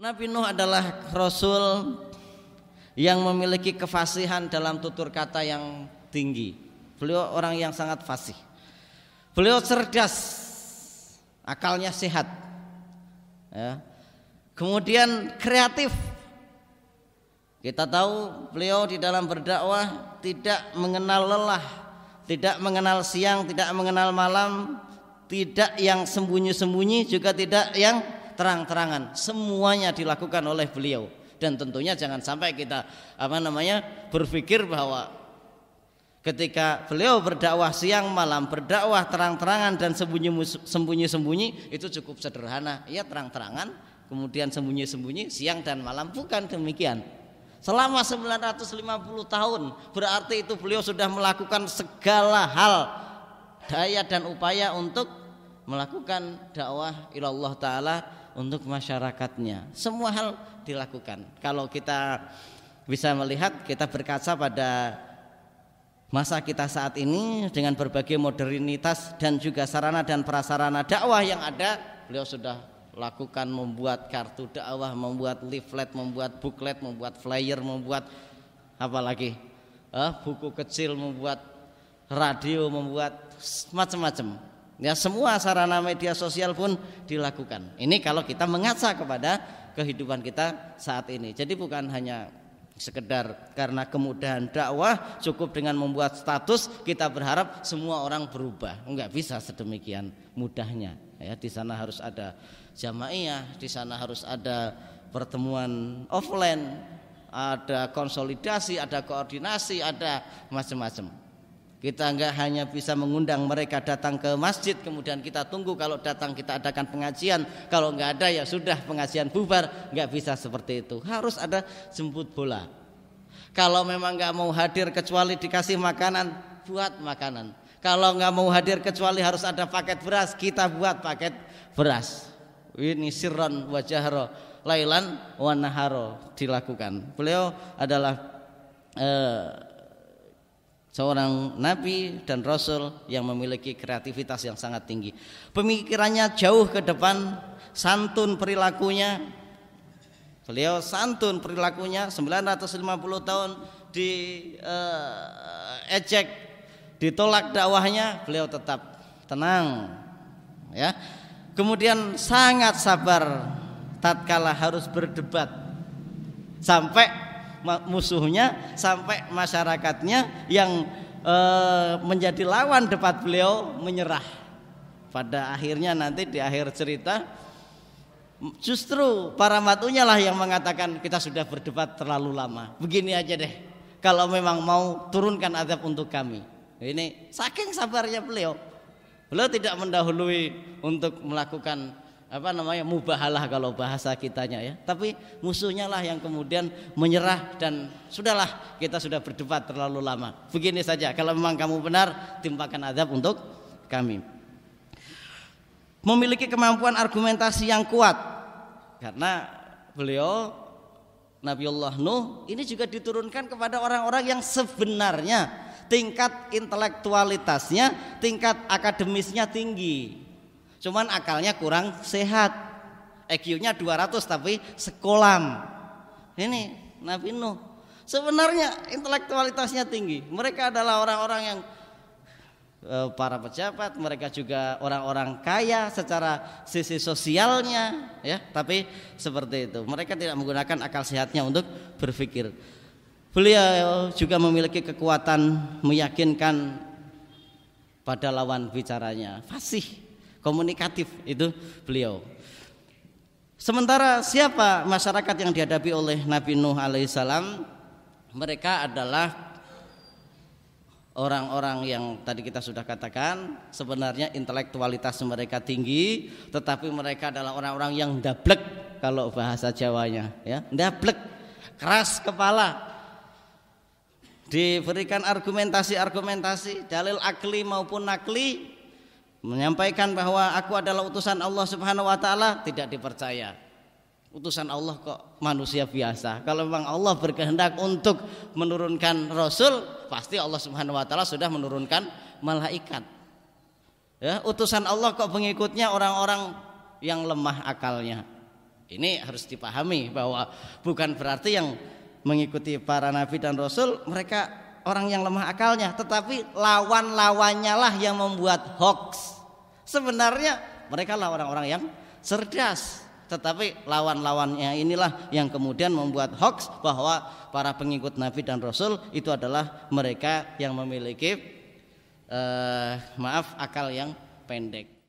Nabi Nuh adalah rasul yang memiliki kefasihan dalam tutur kata yang tinggi. Beliau orang yang sangat fasih. Beliau cerdas, akalnya sehat. Ya. Kemudian kreatif. Kita tahu beliau di dalam berdakwah tidak mengenal lelah, tidak mengenal siang, tidak mengenal malam, tidak yang sembunyi-sembunyi juga tidak yang terang-terangan. Semuanya dilakukan oleh beliau dan tentunya jangan sampai kita apa namanya berpikir bahwa ketika beliau berdakwah siang malam berdakwah terang-terangan dan sembunyi-sembunyi itu cukup sederhana. Iya terang-terangan kemudian sembunyi-sembunyi siang dan malam bukan demikian. Selama 950 tahun berarti itu beliau sudah melakukan segala hal daya dan upaya untuk melakukan dakwah ilallah taala untuk masyarakatnya. Semua hal dilakukan. Kalau kita bisa melihat, kita berkaca pada masa kita saat ini dengan berbagai modernitas dan juga sarana dan prasarana dakwah yang ada, beliau sudah lakukan membuat kartu dakwah, membuat leaflet, membuat booklet, membuat flyer, membuat apa lagi? Eh, buku kecil, membuat radio, membuat macam-macam Ya semua sarana media sosial pun dilakukan. Ini kalau kita mengaca kepada kehidupan kita saat ini. Jadi bukan hanya sekedar karena kemudahan dakwah cukup dengan membuat status kita berharap semua orang berubah. Enggak bisa sedemikian mudahnya. Ya, di sana harus ada jamaiyah, di sana harus ada pertemuan offline, ada konsolidasi, ada koordinasi, ada macam-macam. Kita enggak hanya bisa mengundang mereka datang ke masjid kemudian kita tunggu kalau datang kita adakan pengajian. Kalau enggak ada ya sudah pengajian bubar, enggak bisa seperti itu. Harus ada jemput bola. Kalau memang enggak mau hadir kecuali dikasih makanan, buat makanan. Kalau enggak mau hadir kecuali harus ada paket beras, kita buat paket beras. Ini sirron wajahro, lailan wanaharo dilakukan. Beliau adalah eh, seorang nabi dan rasul yang memiliki kreativitas yang sangat tinggi. Pemikirannya jauh ke depan, santun perilakunya. Beliau santun perilakunya 950 tahun di uh, ejek ditolak dakwahnya, beliau tetap tenang ya. Kemudian sangat sabar tatkala harus berdebat sampai musuhnya sampai masyarakatnya yang e, menjadi lawan debat beliau menyerah. Pada akhirnya nanti di akhir cerita justru para matunya lah yang mengatakan kita sudah berdebat terlalu lama. Begini aja deh. Kalau memang mau turunkan adab untuk kami. Ini saking sabarnya beliau. Beliau tidak mendahului untuk melakukan apa namanya mubahalah kalau bahasa kitanya ya. Tapi musuhnya lah yang kemudian menyerah dan sudahlah kita sudah berdebat terlalu lama. Begini saja kalau memang kamu benar timpakan adab untuk kami. Memiliki kemampuan argumentasi yang kuat. Karena beliau Nabiullah Nuh ini juga diturunkan kepada orang-orang yang sebenarnya tingkat intelektualitasnya tingkat akademisnya tinggi Cuman akalnya kurang sehat. EQ-nya 200 tapi sekolam. Ini Nabi Nuh. Sebenarnya intelektualitasnya tinggi. Mereka adalah orang-orang yang e, para pejabat, mereka juga orang-orang kaya secara sisi sosialnya, ya. Tapi seperti itu. Mereka tidak menggunakan akal sehatnya untuk berpikir. Beliau juga memiliki kekuatan meyakinkan pada lawan bicaranya. Fasih komunikatif itu beliau. Sementara siapa masyarakat yang dihadapi oleh Nabi Nuh alaihissalam? Mereka adalah orang-orang yang tadi kita sudah katakan sebenarnya intelektualitas mereka tinggi, tetapi mereka adalah orang-orang yang dablek kalau bahasa Jawanya, ya, dablek, keras kepala, diberikan argumentasi-argumentasi dalil akli maupun nakli menyampaikan bahwa aku adalah utusan Allah Subhanahu wa taala tidak dipercaya. Utusan Allah kok manusia biasa. Kalau memang Allah berkehendak untuk menurunkan rasul, pasti Allah Subhanahu wa taala sudah menurunkan malaikat. Ya, utusan Allah kok pengikutnya orang-orang yang lemah akalnya. Ini harus dipahami bahwa bukan berarti yang mengikuti para nabi dan rasul mereka orang yang lemah akalnya, tetapi lawan-lawannya lah yang membuat hoax. Sebenarnya mereka lah orang-orang yang cerdas, tetapi lawan-lawannya inilah yang kemudian membuat hoax bahwa para pengikut nabi dan rasul itu adalah mereka yang memiliki eh, maaf akal yang pendek.